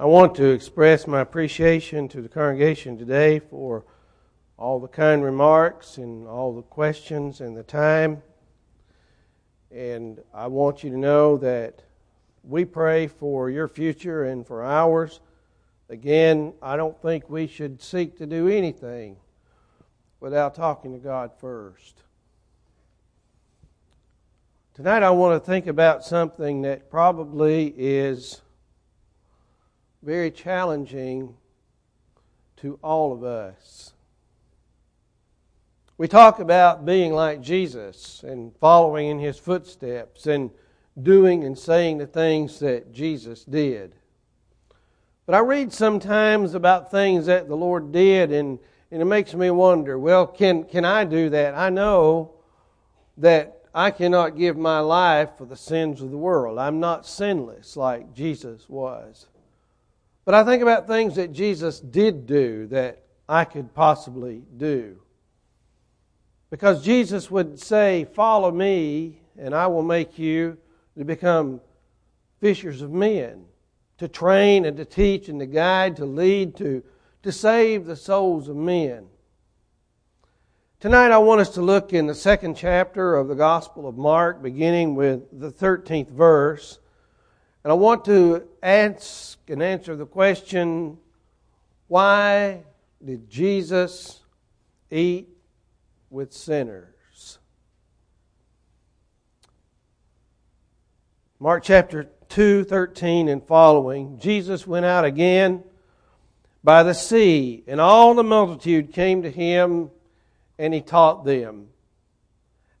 I want to express my appreciation to the congregation today for all the kind remarks and all the questions and the time. And I want you to know that we pray for your future and for ours. Again, I don't think we should seek to do anything without talking to God first. Tonight, I want to think about something that probably is very challenging to all of us. We talk about being like Jesus and following in his footsteps and doing and saying the things that Jesus did. But I read sometimes about things that the Lord did, and, and it makes me wonder well, can, can I do that? I know that I cannot give my life for the sins of the world. I'm not sinless like Jesus was. But I think about things that Jesus did do that I could possibly do. Because Jesus would say, Follow me, and I will make you to become fishers of men, to train and to teach and to guide, to lead, to, to save the souls of men. Tonight, I want us to look in the second chapter of the Gospel of Mark, beginning with the 13th verse. And I want to ask and answer the question why did Jesus eat with sinners? Mark chapter 2, 13 and following. Jesus went out again by the sea, and all the multitude came to him and he taught them.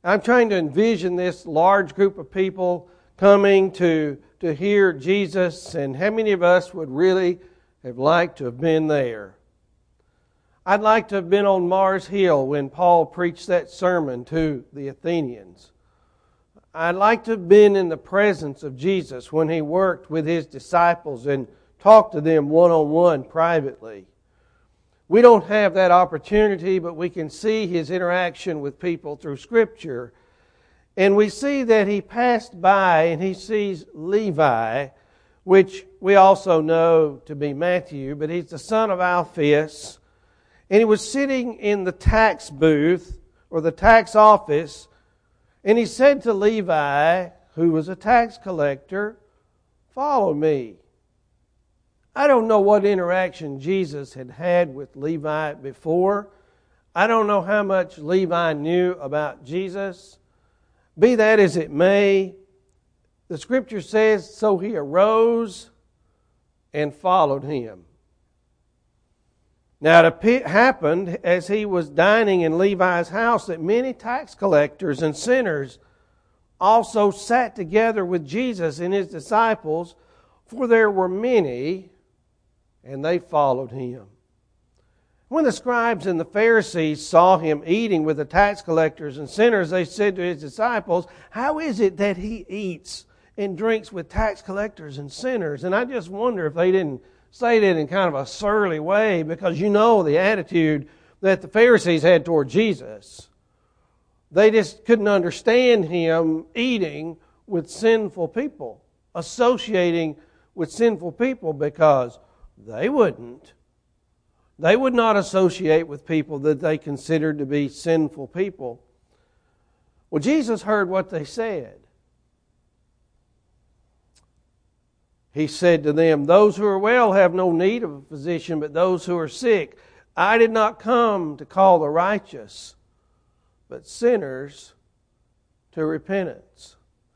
I'm trying to envision this large group of people coming to, to hear Jesus, and how many of us would really have liked to have been there? I'd like to have been on Mars Hill when Paul preached that sermon to the Athenians. I'd like to have been in the presence of Jesus when he worked with his disciples and talked to them one on one privately. We don't have that opportunity, but we can see his interaction with people through Scripture. And we see that he passed by and he sees Levi, which we also know to be Matthew, but he's the son of Alphaeus. And he was sitting in the tax booth or the tax office, and he said to Levi, who was a tax collector, Follow me. I don't know what interaction Jesus had had with Levi before. I don't know how much Levi knew about Jesus. Be that as it may, the scripture says, So he arose and followed him. Now, it happened as he was dining in Levi's house that many tax collectors and sinners also sat together with Jesus and his disciples, for there were many and they followed him. When the scribes and the Pharisees saw him eating with the tax collectors and sinners, they said to his disciples, How is it that he eats and drinks with tax collectors and sinners? And I just wonder if they didn't say that in kind of a surly way because you know the attitude that the Pharisees had toward Jesus. They just couldn't understand him eating with sinful people, associating with sinful people because they wouldn't. They would not associate with people that they considered to be sinful people. Well, Jesus heard what they said. He said to them, Those who are well have no need of a physician, but those who are sick. I did not come to call the righteous, but sinners to repentance.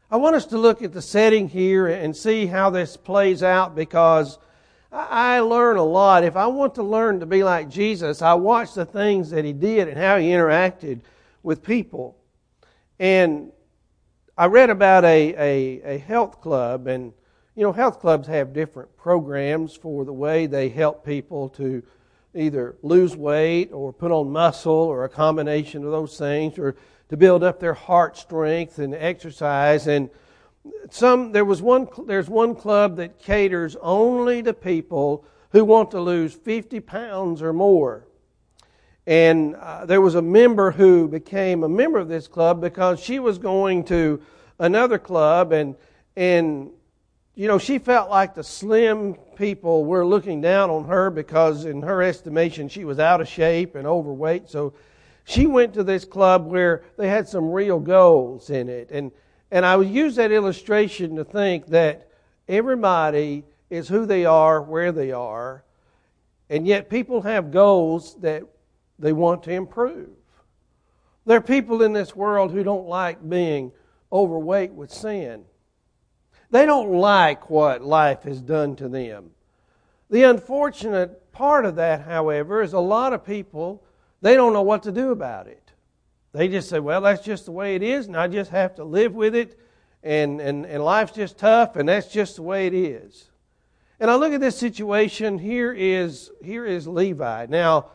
I want us to look at the setting here and see how this plays out because I learn a lot. If I want to learn to be like Jesus, I watch the things that he did and how he interacted with people. And I read about a, a, a health club, and you know, health clubs have different programs for the way they help people to either lose weight or put on muscle or a combination of those things or to build up their heart strength and exercise. And some there was one there's one club that caters only to people who want to lose 50 pounds or more and uh, there was a member who became a member of this club because she was going to another club and and you know, she felt like the slim people were looking down on her because, in her estimation, she was out of shape and overweight. So she went to this club where they had some real goals in it. And, and I would use that illustration to think that everybody is who they are, where they are, and yet people have goals that they want to improve. There are people in this world who don't like being overweight with sin. They don't like what life has done to them. The unfortunate part of that, however, is a lot of people, they don't know what to do about it. They just say, well, that's just the way it is, and I just have to live with it, and, and, and life's just tough, and that's just the way it is. And I look at this situation, here is, here is Levi. Now,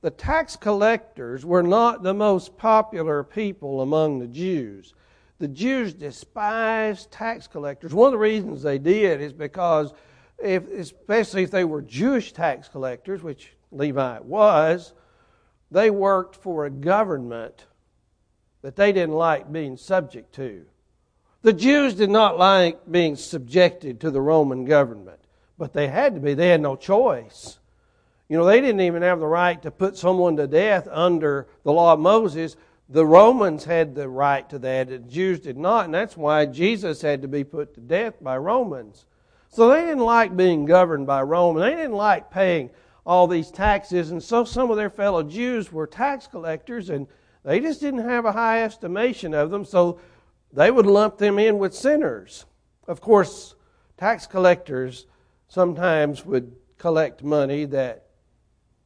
the tax collectors were not the most popular people among the Jews the Jews despised tax collectors. One of the reasons they did is because, if, especially if they were Jewish tax collectors, which Levi was, they worked for a government that they didn't like being subject to. The Jews did not like being subjected to the Roman government, but they had to be. They had no choice. You know, they didn't even have the right to put someone to death under the law of Moses the Romans had the right to that, the Jews did not, and that's why Jesus had to be put to death by Romans. So they didn't like being governed by Rome, they didn't like paying all these taxes, and so some of their fellow Jews were tax collectors, and they just didn't have a high estimation of them, so they would lump them in with sinners. Of course, tax collectors sometimes would collect money that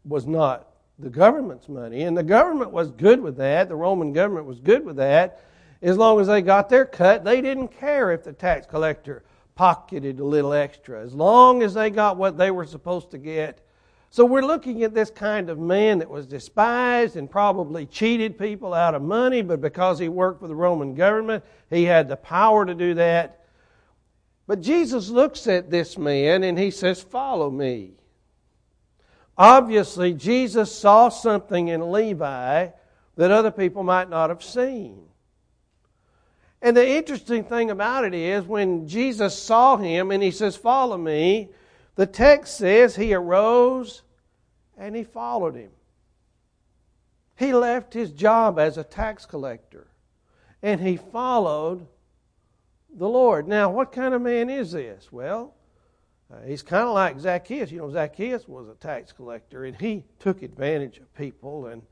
was not the government's money. And the government was good with that. The Roman government was good with that. As long as they got their cut, they didn't care if the tax collector pocketed a little extra, as long as they got what they were supposed to get. So we're looking at this kind of man that was despised and probably cheated people out of money, but because he worked for the Roman government, he had the power to do that. But Jesus looks at this man and he says, Follow me. Obviously, Jesus saw something in Levi that other people might not have seen. And the interesting thing about it is when Jesus saw him and he says, Follow me, the text says he arose and he followed him. He left his job as a tax collector and he followed the Lord. Now, what kind of man is this? Well, uh, he's kind of like Zacchaeus. You know, Zacchaeus was a tax collector, and he took advantage of people, and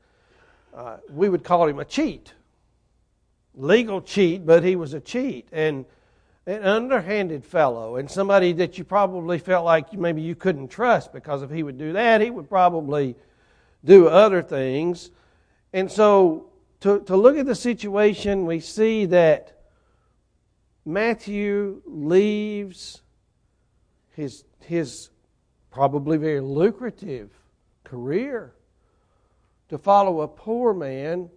uh, we would call him a cheat. Legal cheat, but he was a cheat. And an underhanded fellow, and somebody that you probably felt like maybe you couldn't trust because if he would do that, he would probably do other things. And so, to, to look at the situation, we see that Matthew leaves his, his probably very lucrative career to follow a poor man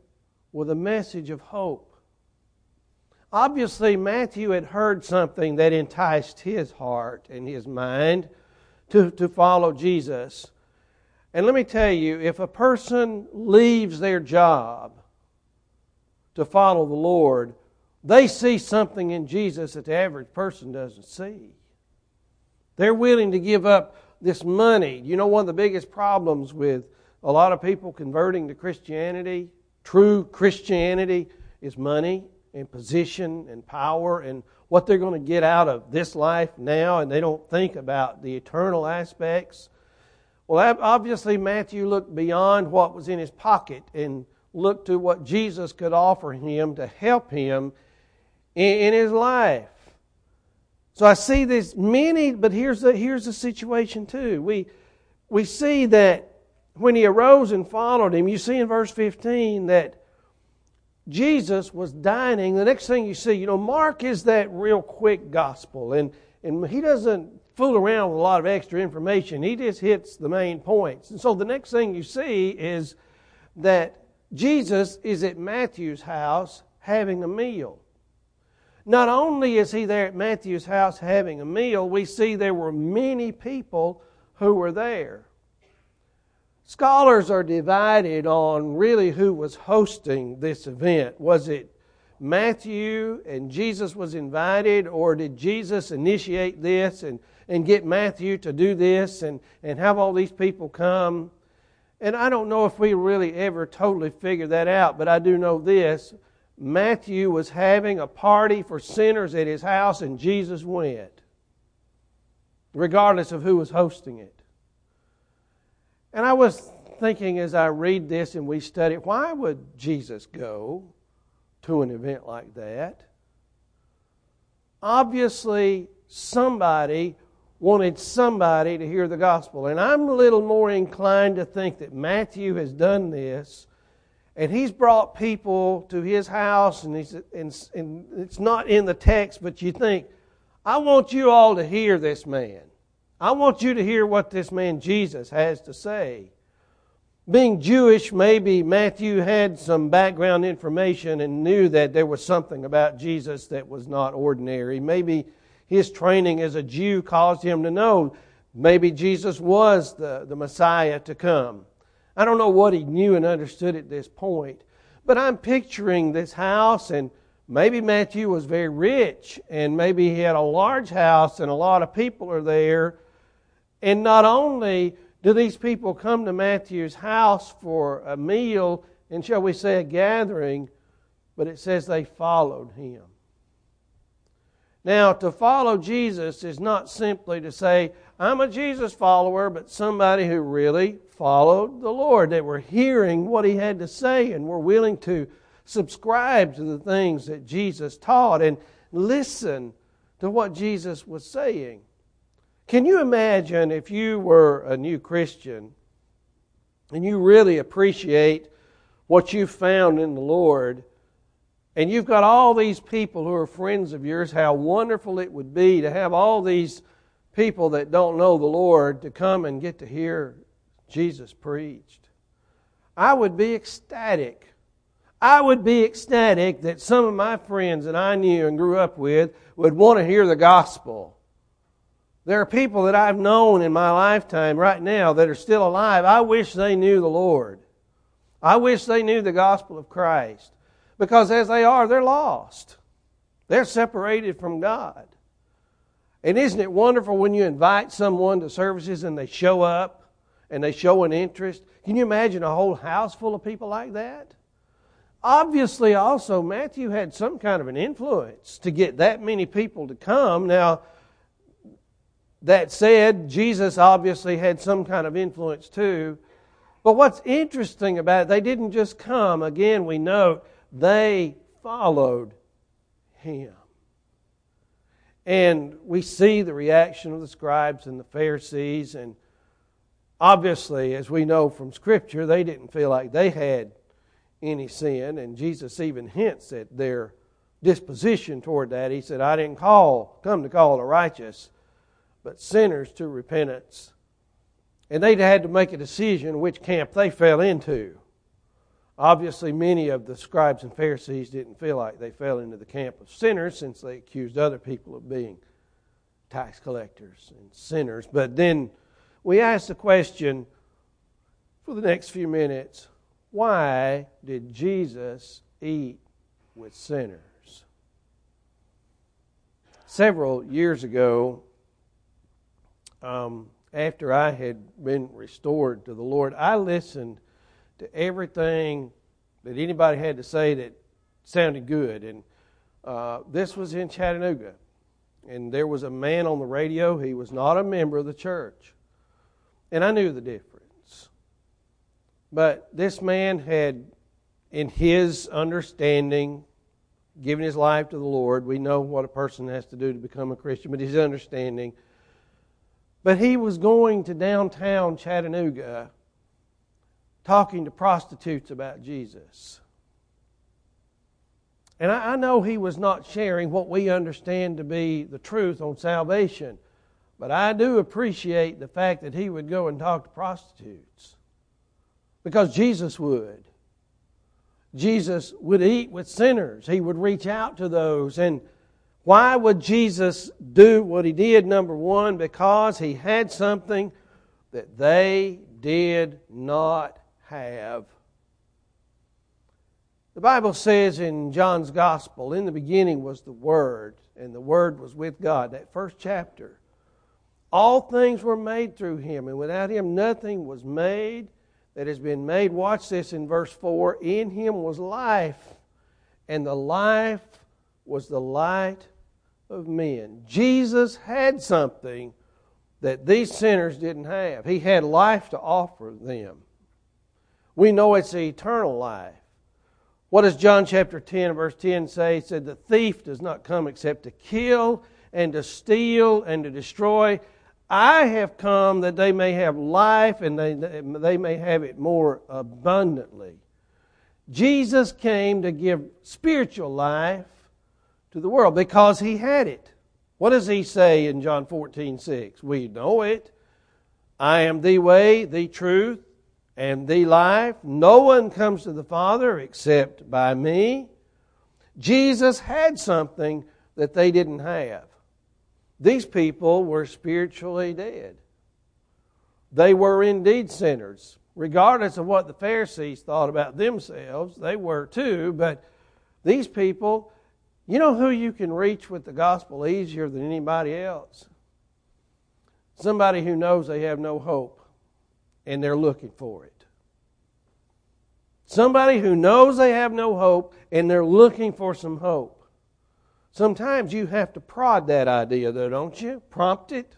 with a message of hope. Obviously, Matthew had heard something that enticed his heart and his mind to, to follow Jesus. And let me tell you, if a person leaves their job to follow the Lord, they see something in Jesus that the average person doesn't see. They're willing to give up this money. You know, one of the biggest problems with a lot of people converting to Christianity, true Christianity, is money and position and power and what they're going to get out of this life now, and they don't think about the eternal aspects. Well, obviously, Matthew looked beyond what was in his pocket and looked to what Jesus could offer him to help him in his life. So I see this many, but here's the, here's the situation too. We, we see that when he arose and followed him, you see in verse 15 that Jesus was dining. The next thing you see, you know, Mark is that real quick gospel, and, and he doesn't fool around with a lot of extra information. He just hits the main points. And so the next thing you see is that Jesus is at Matthew's house having a meal. Not only is he there at Matthew's house having a meal, we see there were many people who were there. Scholars are divided on really who was hosting this event. Was it Matthew and Jesus was invited, or did Jesus initiate this and, and get Matthew to do this and, and have all these people come? And I don't know if we really ever totally figured that out, but I do know this. Matthew was having a party for sinners at his house, and Jesus went, regardless of who was hosting it. And I was thinking as I read this and we study, why would Jesus go to an event like that? Obviously, somebody wanted somebody to hear the gospel. And I'm a little more inclined to think that Matthew has done this and he's brought people to his house and, and, and it's not in the text, but you think, I want you all to hear this man. I want you to hear what this man Jesus has to say. Being Jewish, maybe Matthew had some background information and knew that there was something about Jesus that was not ordinary. Maybe his training as a Jew caused him to know maybe Jesus was the, the Messiah to come. I don't know what he knew and understood at this point, but I'm picturing this house, and maybe Matthew was very rich, and maybe he had a large house, and a lot of people are there. And not only do these people come to Matthew's house for a meal, and shall we say a gathering, but it says they followed him. Now, to follow Jesus is not simply to say, I'm a Jesus follower, but somebody who really followed the Lord, that were hearing what he had to say and were willing to subscribe to the things that Jesus taught and listen to what Jesus was saying. Can you imagine if you were a new Christian and you really appreciate what you've found in the Lord? and you've got all these people who are friends of yours, how wonderful it would be to have all these people that don't know the Lord to come and get to hear Jesus preached. I would be ecstatic. I would be ecstatic that some of my friends that I knew and grew up with would want to hear the gospel. There are people that I've known in my lifetime right now that are still alive. I wish they knew the Lord. I wish they knew the gospel of Christ. Because as they are, they're lost. They're separated from God. And isn't it wonderful when you invite someone to services and they show up and they show an interest? Can you imagine a whole house full of people like that? Obviously, also, Matthew had some kind of an influence to get that many people to come. Now, that said, Jesus obviously had some kind of influence too. But what's interesting about it, they didn't just come. Again, we note they followed him. And we see the reaction of the scribes and the Pharisees, and obviously, as we know from Scripture, they didn't feel like they had any sin, and Jesus even hints at their disposition toward that. He said, I didn't call, come to call the righteous, but sinners to repentance. And they'd had to make a decision which camp they fell into. Obviously, many of the scribes and Pharisees didn't feel like they fell into the camp of sinners since they accused other people of being tax collectors and sinners. But then we ask the question for the next few minutes why did Jesus eat with sinners? Several years ago, um, after I had been restored to the Lord, I listened to everything that anybody had to say that sounded good. And uh, this was in Chattanooga. And there was a man on the radio. He was not a member of the church. And I knew the difference. But this man had, in his understanding, given his life to the Lord. We know what a person has to do to become a Christian, but his understanding. But he was going to downtown Chattanooga talking to prostitutes about Jesus. And I, I, know he was not sharing what we understand to be the truth on salvation, but I do appreciate the fact that he would go and talk to prostitutes. Because Jesus would. Jesus would eat with sinners, he would reach out to those. And why would Jesus do what he did? Number one, because he had something that they did not have. The Bible says in John's Gospel, in the beginning was the Word, and the Word was with God. That first chapter. All things were made through Him, and without Him nothing was made that has been made. Watch this in verse 4 In Him was life, and the life was the light of men. Jesus had something that these sinners didn't have. He had life to offer them. We know it's eternal life. What does John chapter 10, verse 10 say? Said, The thief does not come except to kill and to steal and to destroy. I have come that they may have life and they, they may have it more abundantly. Jesus came to give spiritual life to the world because he had it. What does he say in John 14, 6? We know it. I am the way, the truth, and the life. No one comes to the Father except by me. Jesus had something that they didn't have. These people were spiritually dead. They were indeed sinners. Regardless of what the Pharisees thought about themselves, they were too, but these people, you know who you can reach with the gospel easier than anybody else? Somebody who knows they have no hope and they're looking for it. Somebody who knows they have no hope and they're looking for some hope. Sometimes you have to prod that idea, though, don't you? Prompt it.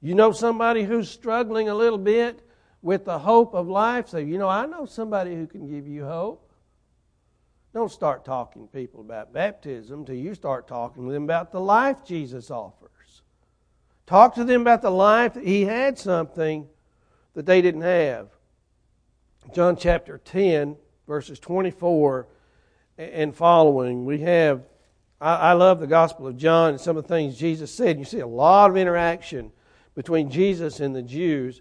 You know somebody who's struggling a little bit with the hope of life? Say, you know, I know somebody who can give you hope. Don't start talking to people about baptism till you start talking to them about the life Jesus offers. Talk to them about the life that He had something that they didn't have. John chapter 10, verses 24 and following, we have, I, I love the Gospel of John and some of the things Jesus said. You see a lot of interaction between Jesus and the Jews.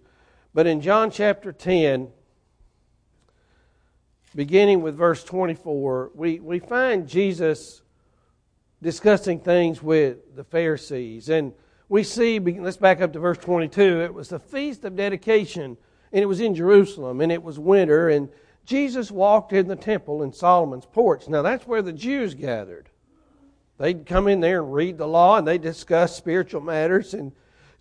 But in John chapter 10, beginning with verse 24, we, we find Jesus discussing things with the Pharisees. And we see, let's back up to verse 22, it was the feast of dedication, and it was in Jerusalem, and it was winter, and Jesus walked in the temple in Solomon's porch. Now, that's where the Jews gathered. They'd come in there and read the law, and they discuss spiritual matters, and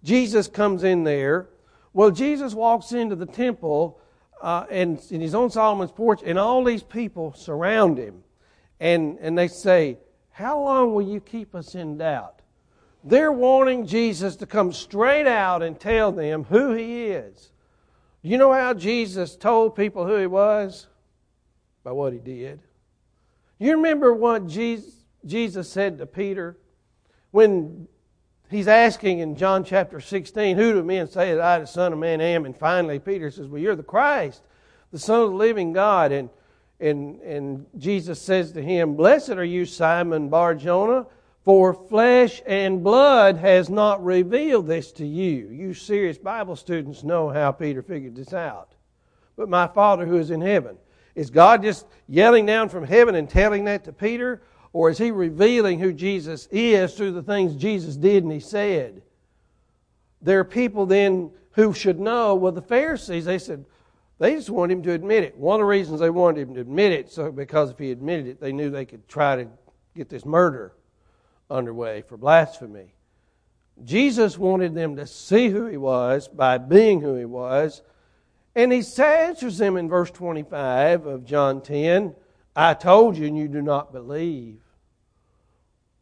Jesus comes in there. Well, Jesus walks into the temple uh, and in his own Solomon's porch, and all these people surround him, and and they say, "How long will you keep us in doubt?" They're wanting Jesus to come straight out and tell them who he is. You know how Jesus told people who he was? By what he did. You remember what Jesus said to Peter when he's asking in John chapter 16, Who do men say that I, the Son of Man, am? And finally, Peter says, Well, you're the Christ, the Son of the living God. And, and, and Jesus says to him, Blessed are you, Simon Bar Jonah, for flesh and blood has not revealed this to you. You serious Bible students know how Peter figured this out. But my Father who is in heaven. Is God just yelling down from heaven and telling that to Peter? Or is he revealing who Jesus is through the things Jesus did and he said? There are people then who should know. Well, the Pharisees, they said, they just wanted him to admit it. One of the reasons they wanted him to admit it, so because if he admitted it, they knew they could try to get this murder underway for blasphemy. Jesus wanted them to see who he was by being who he was. And he answers them in verse 25 of John 10 I told you, and you do not believe.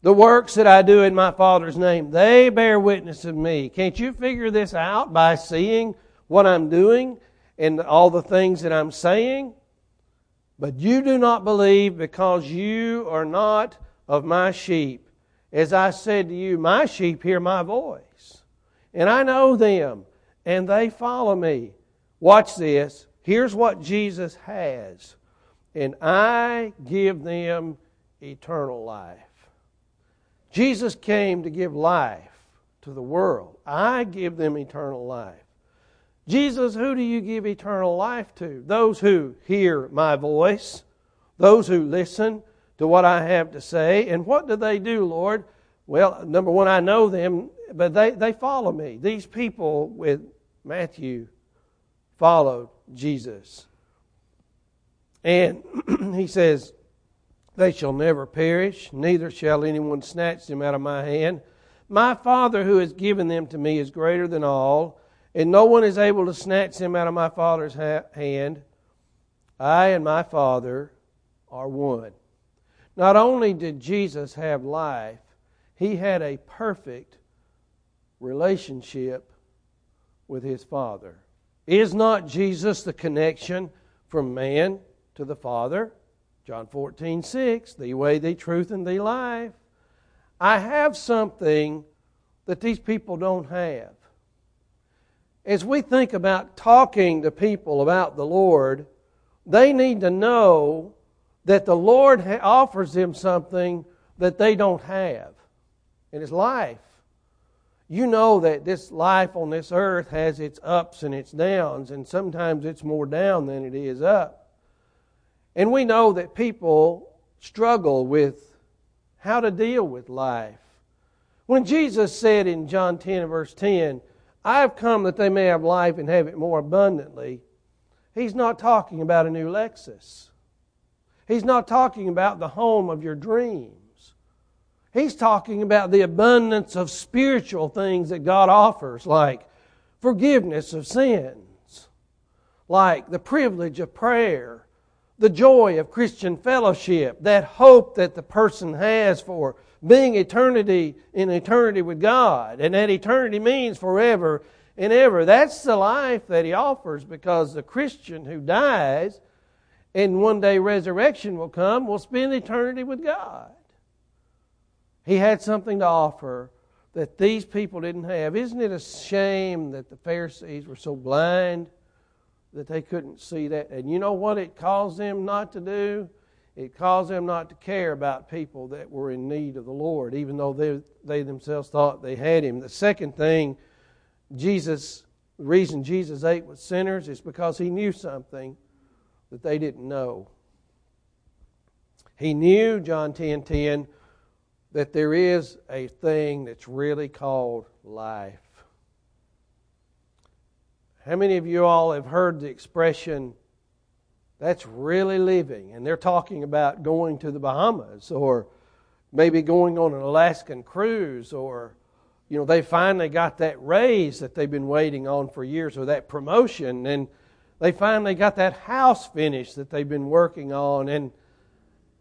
The works that I do in my Father's name, they bear witness of me. Can't you figure this out by seeing what I'm doing and all the things that I'm saying? But you do not believe because you are not of my sheep. As I said to you, my sheep hear my voice, and I know them, and they follow me. Watch this. Here's what Jesus has, and I give them eternal life. Jesus came to give life to the world. I give them eternal life. Jesus, who do you give eternal life to? Those who hear my voice, those who listen to what I have to say. And what do they do, Lord? Well, number one, I know them, but they, they follow me. These people with Matthew followed Jesus. And he says, They shall never perish, neither shall anyone snatch them out of my hand. My Father who has given them to me is greater than all, and no one is able to snatch them out of my Father's ha- hand. I and my Father are one. Not only did Jesus have life, he had a perfect relationship with his Father. Is not Jesus the connection from man to the Father? John 14, 6, the way, the truth, and the life. I have something that these people don't have. As we think about talking to people about the Lord, they need to know that the Lord offers them something that they don't have, and it's life. You know that this life on this earth has its ups and its downs, and sometimes it's more down than it is up. And we know that people struggle with how to deal with life. When Jesus said in John 10 verse 10, I have come that they may have life and have it more abundantly, he's not talking about a new Lexus. He's not talking about the home of your dreams. He's talking about the abundance of spiritual things that God offers, like forgiveness of sins, like the privilege of prayer, the joy of Christian fellowship, that hope that the person has for being eternity in eternity with God. And that eternity means forever and ever. That's the life that he offers because the Christian who dies and one day resurrection will come, will spend eternity with God. He had something to offer that these people didn't have. Isn't it a shame that the Pharisees were so blind that they couldn't see that? And you know what it caused them not to do? It caused them not to care about people that were in need of the Lord, even though they, they themselves thought they had Him. The second thing, Jesus, the reason Jesus ate with sinners is because He knew something that they didn't know. He knew, John 10 10, that there is a thing that's really called life. How many of you all have heard the expression, that's really living? And they're talking about going to the Bahamas or maybe going on an Alaskan cruise or, you know, they finally got that raise that they've been waiting on for years or that promotion. And they finally got that house finished that they've been working on, and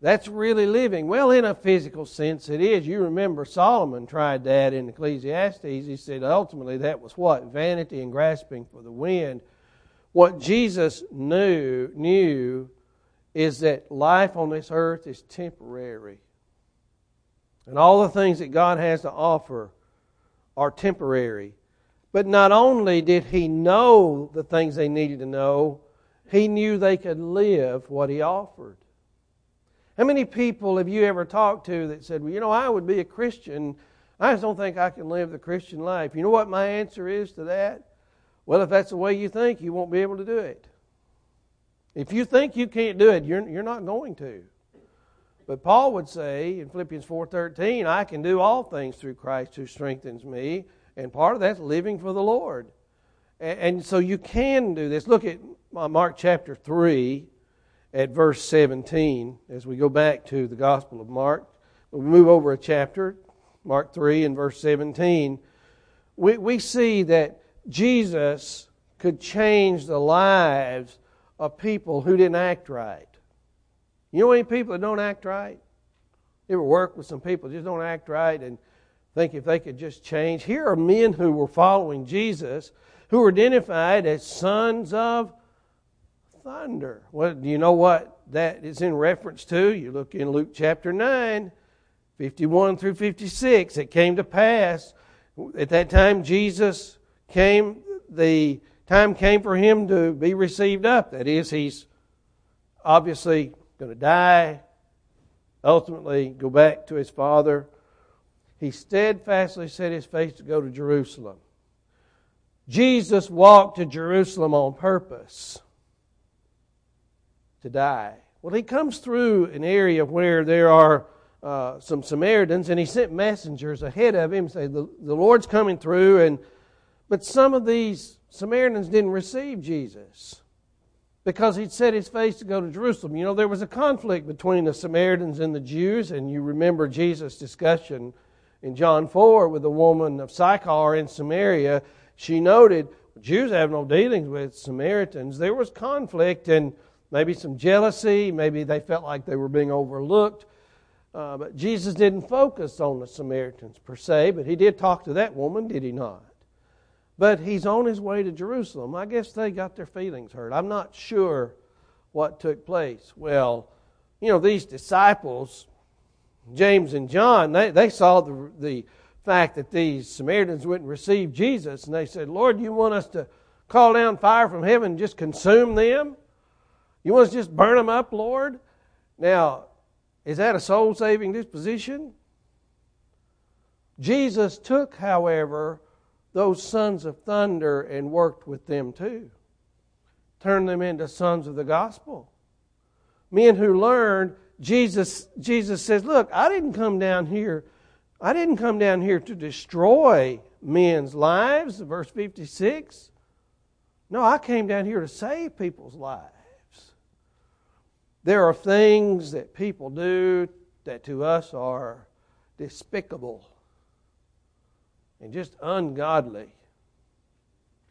that's really living. Well, in a physical sense, it is. You remember Solomon tried that in Ecclesiastes. He said ultimately that was what? Vanity and grasping for the wind. What Jesus knew, knew is that life on this earth is temporary. And all the things that God has to offer are temporary. But not only did he know the things they needed to know, he knew they could live what he offered. How many people have you ever talked to that said, Well, you know, I would be a Christian. I just don't think I can live the Christian life. You know what my answer is to that? Well, if that's the way you think, you won't be able to do it. If you think you can't do it, you're, you're not going to. But Paul would say in Philippians 4:13, I can do all things through Christ who strengthens me. And part of that's living for the Lord. And, and so you can do this. Look at uh, Mark chapter 3 at verse 17 as we go back to the Gospel of Mark. We move over a chapter, Mark 3 and verse 17. We, we see that Jesus could change the lives of people who didn't act right. You know any people that don't act right? You ever work with some people that just don't act right and think if they could just change. Here are men who were following Jesus who were identified as sons of thunder. Well, do you know what that is in reference to? You look in Luke chapter 9, 51 through 56. It came to pass at that time Jesus came, the time came for him to be received up. That is, he's obviously going to die, ultimately go back to his father he steadfastly set his face to go to Jerusalem. Jesus walked to Jerusalem on purpose to die. Well, he comes through an area where there are uh, some Samaritans, and he sent messengers ahead of him, say the, the Lord's coming through, and but some of these Samaritans didn't receive Jesus. because he'd set his face to go to Jerusalem. You know, there was a conflict between the Samaritans and the Jews, and you remember Jesus' discussion in John 4 with the woman of Sychar in Samaria. She noted, Jews have no dealings with Samaritans. There was conflict and maybe some jealousy. Maybe they felt like they were being overlooked. Uh, but Jesus didn't focus on the Samaritans per se, but he did talk to that woman, did he not? But he's on his way to Jerusalem. I guess they got their feelings hurt. I'm not sure what took place. Well, you know, these disciples, James and John, they, they saw the, the fact that these Samaritans wouldn't receive Jesus, and they said, Lord, you want us to call down fire from heaven and just consume them? You want us to just burn them up, Lord? Now, is that a soul saving disposition? Jesus took, however, those sons of thunder and worked with them too. Turned them into sons of the gospel. Men who learned, Jesus, Jesus says, Look, I didn't come down here. I didn't come down here to destroy men's lives, verse 56. No, I came down here to save people's lives. There are things that people do that to us are despicable and just ungodly.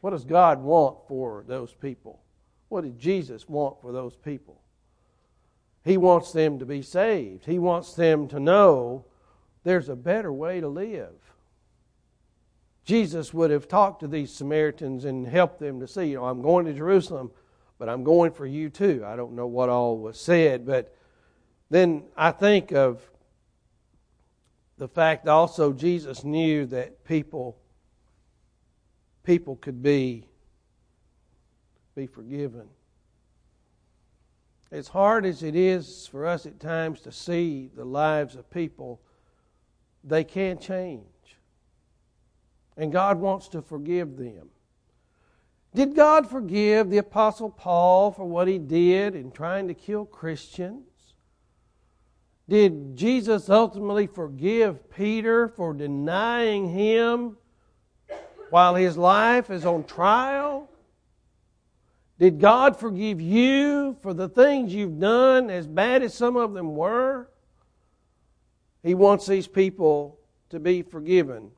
What does God want for those people? What did Jesus want for those people? He wants them to be saved. He wants them to know there's a better way to live. Jesus would have talked to these Samaritans and helped them to see, you know, I'm going to Jerusalem, but I'm going for you too. I don't know what all was said, but then I think of the fact also Jesus knew that people people could be be forgiven. As hard as it is for us at times to see the lives of people, they can change. And God wants to forgive them. Did God forgive the Apostle Paul for what he did in trying to kill Christians? Did Jesus ultimately forgive Peter for denying him while his life is on trial? Did God forgive you for the things you've done, as bad as some of them were? He wants these people to be forgiven.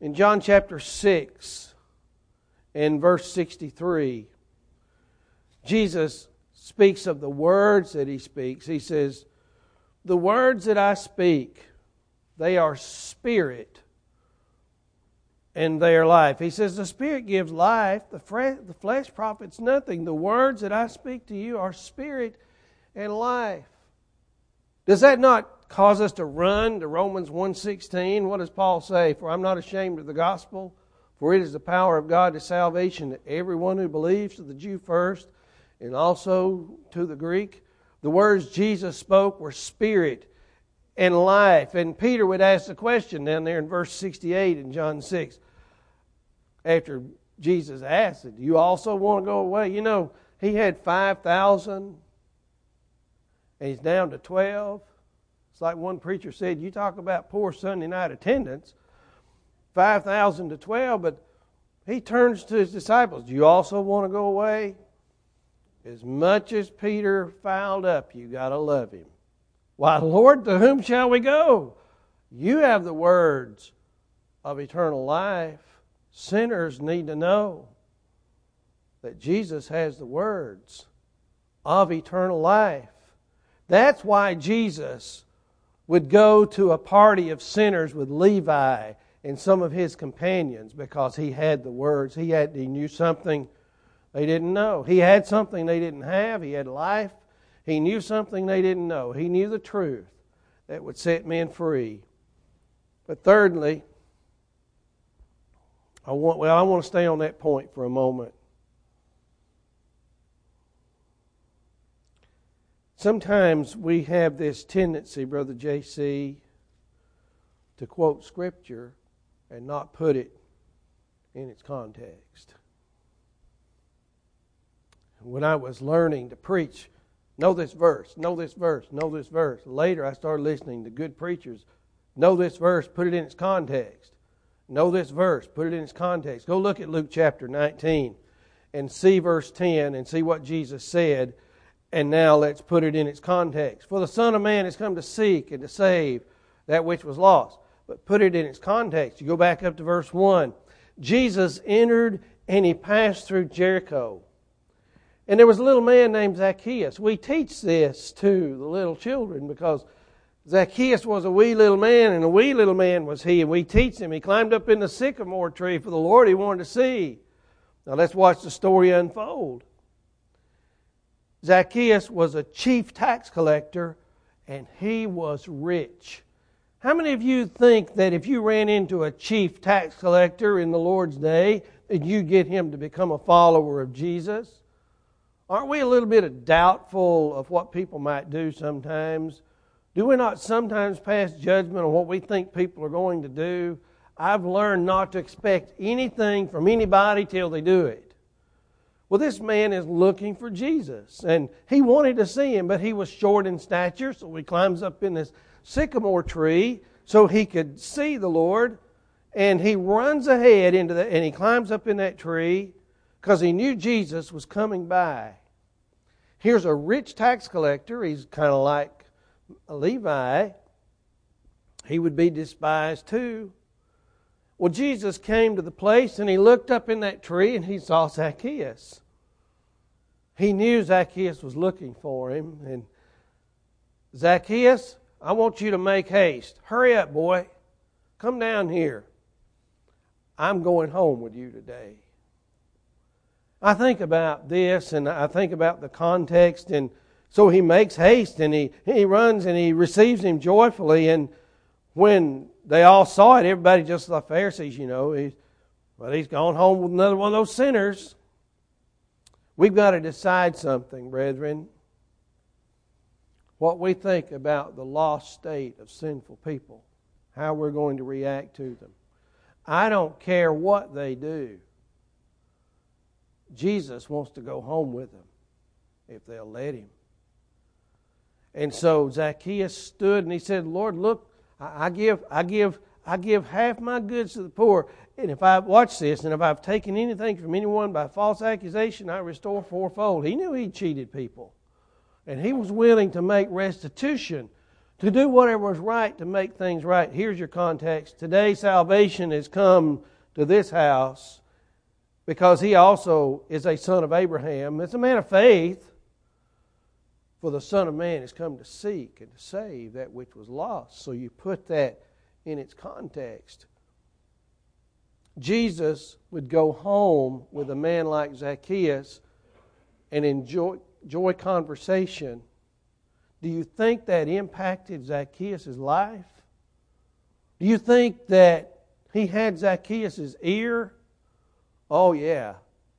In John chapter 6 and verse 63, Jesus speaks of the words that he speaks. He says, the words that I speak, they are spirit and they are life. He says, The spirit gives life, the, the flesh profits nothing. The words that I speak to you are spirit and life. Does that not cause us to run to Romans 1.16? What does Paul say? For I'm not ashamed of the gospel, for it is the power of God to salvation to everyone who believes, to the Jew first, and also to the Greek. The words Jesus spoke were spirit and life. And Peter would ask the question down there in verse 68 in John 6 after Jesus asked it, Do you also want to go away? You know, he had 5,000 and he's down to 12. It's like one preacher said, You talk about poor Sunday night attendance, 5,000 to 12, but he turns to his disciples, Do you also want to go away? As much as Peter fouled up, you got to love him. Why, Lord, to whom shall we go? You have the words of eternal life. Sinners need to know that Jesus has the words of eternal life. That's why Jesus would go to a party of sinners with Levi and some of his companions because he had the words. He had he knew something they didn't know. He had something they didn't have. He had life. He knew something they didn't know. He knew the truth that would set men free. But thirdly, I want well, I want to stay on that point for a moment. Sometimes we have this tendency, Brother JC, to quote Scripture and not put it in its context when I was learning to preach, know this verse, know this verse, know this verse. Later, I started listening to good preachers. Know this verse, put it in its context. Know this verse, put it in its context. Go look at Luke chapter 19 and see verse 10 and see what Jesus said. And now let's put it in its context. For the Son of Man has come to seek and to save that which was lost. But put it in its context. You go back up to verse 1. Jesus entered and he passed through Jericho. And there was a little man named Zacchaeus. We teach this to the little children because Zacchaeus was a wee little man, and a wee little man was he. And we teach him. He climbed up in the sycamore tree for the Lord he wanted to see. Now let's watch the story unfold. Zacchaeus was a chief tax collector, and he was rich. How many of you think that if you ran into a chief tax collector in the Lord's day, that you get him to become a follower of Jesus? Aren't we a little bit doubtful of what people might do sometimes? Do we not sometimes pass judgment on what we think people are going to do? I've learned not to expect anything from anybody till they do it. Well, this man is looking for Jesus, and he wanted to see him, but he was short in stature, so he climbs up in this sycamore tree so he could see the Lord. And he runs ahead into the, and he climbs up in that tree because he knew Jesus was coming by. Here's a rich tax collector. He's kind of like Levi, he would be despised too. Well, Jesus came to the place and he looked up in that tree and he saw Zacchaeus. He knew Zacchaeus was looking for him. And Zacchaeus, I want you to make haste. Hurry up, boy. Come down here. I'm going home with you today. I think about this and I think about the context and so he makes haste and he, he runs and he receives him joyfully. And when they all saw it, everybody just the Pharisees, you know, he, well, he's gone home with another one of those sinners. We've got to decide something, brethren. What we think about the lost state of sinful people, how we're going to react to them. I don't care what they do. Jesus wants to go home with them if they'll let him. And so Zacchaeus stood and he said, Lord, look, I, give, I give, I give half my goods to the poor. And if I watch this, and if I've taken anything from anyone by false accusation, I restore fourfold. He knew he cheated people. And he was willing to make restitution, to do whatever was right to make things right. Here's your context. Today, salvation has come to this house because he also is a son of Abraham. It's a man of faith. For the Son of Man has come to seek and to save that which was lost. So you put that in its context. Jesus would go home with a man like Zacchaeus and enjoy, enjoy conversation. Do you think that impacted Zacchaeus' life? Do you think that he had Zacchaeus' ear? Oh, yeah.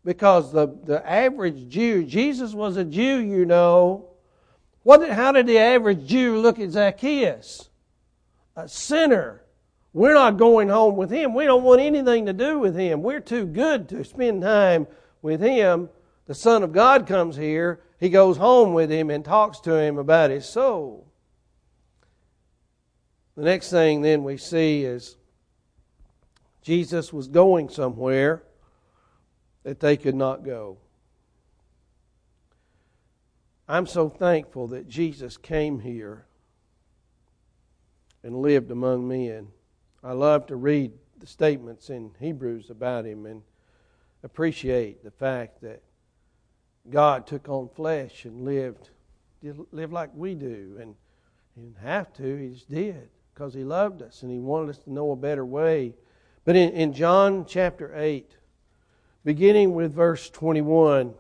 Because the, the average Jew, Jesus was a Jew, you know. What did, how did the average Jew look at Zacchaeus? A sinner. We're not going home with him. We don't want anything to do with him. We're too good to spend time with him. The Son of God comes here. He goes home with him and talks to him about his soul. The next thing then we see is Jesus was going somewhere that they could not go. I'm so thankful that Jesus came here and lived among men. I love to read the statements in Hebrews about him and appreciate the fact that God took on flesh and lived lived like we do and he didn't have to, he just did because he loved us and he wanted us to know a better way. But in, in John chapter 8, beginning with verse 21,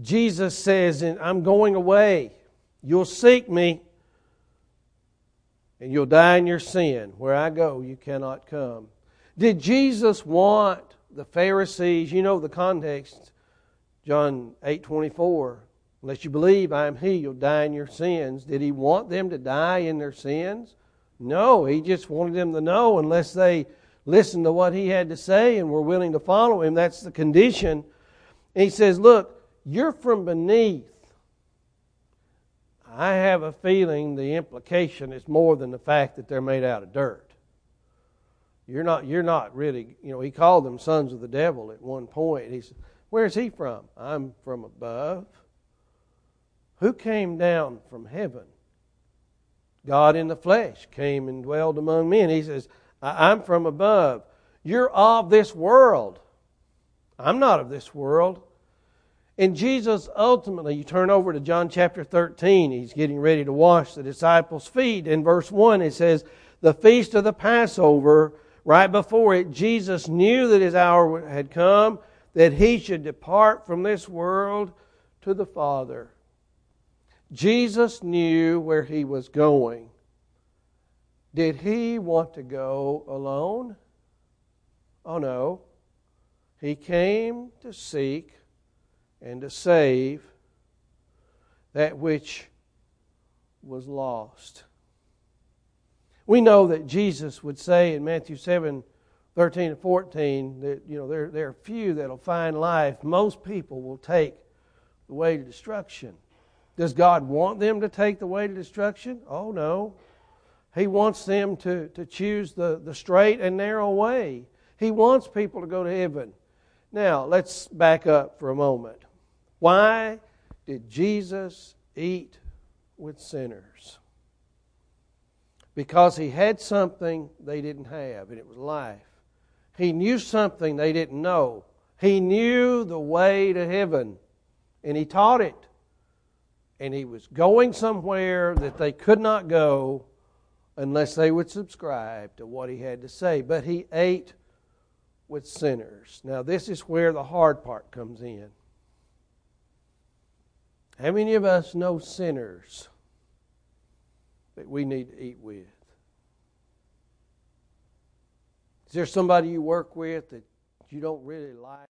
Jesus says, "And I'm going away. You'll seek me, and you'll die in your sin. Where I go, you cannot come. Did Jesus want the Pharisees, you know the context, John 8 24, unless you believe I am He, you'll die in your sins. Did He want them to die in their sins? No, He just wanted them to know unless they listened to what He had to say and were willing to follow Him. That's the condition. And He says, Look, you're from beneath. I have a feeling the implication is more than the fact that they're made out of dirt. You're not, you're not really, you know, he called them sons of the devil at one point. He said, Where's he from? I'm from above. Who came down from heaven? God in the flesh came and dwelled among men. He says, I'm from above. You're of this world. I'm not of this world. And Jesus ultimately, you turn over to John chapter 13, he's getting ready to wash the disciples' feet. In verse 1, it says, The feast of the Passover, right before it, Jesus knew that his hour had come, that he should depart from this world to the Father. Jesus knew where he was going. Did he want to go alone? Oh no. He came to seek and to save that which was lost. We know that Jesus would say in Matthew 7 13 and 14 that you know there, there are few that'll find life. Most people will take the way to destruction. Does God want them to take the way to destruction? Oh no. He wants them to, to choose the, the straight and narrow way. He wants people to go to heaven. Now, let's back up for a moment. Why did Jesus eat with sinners? Because he had something they didn't have, and it was life. He knew something they didn't know. He knew the way to heaven, and he taught it. And he was going somewhere that they could not go unless they would subscribe to what he had to say. But he ate with sinners. Now, this is where the hard part comes in. How many of us know sinners that we need to eat with? Is there somebody you work with that you don't really like?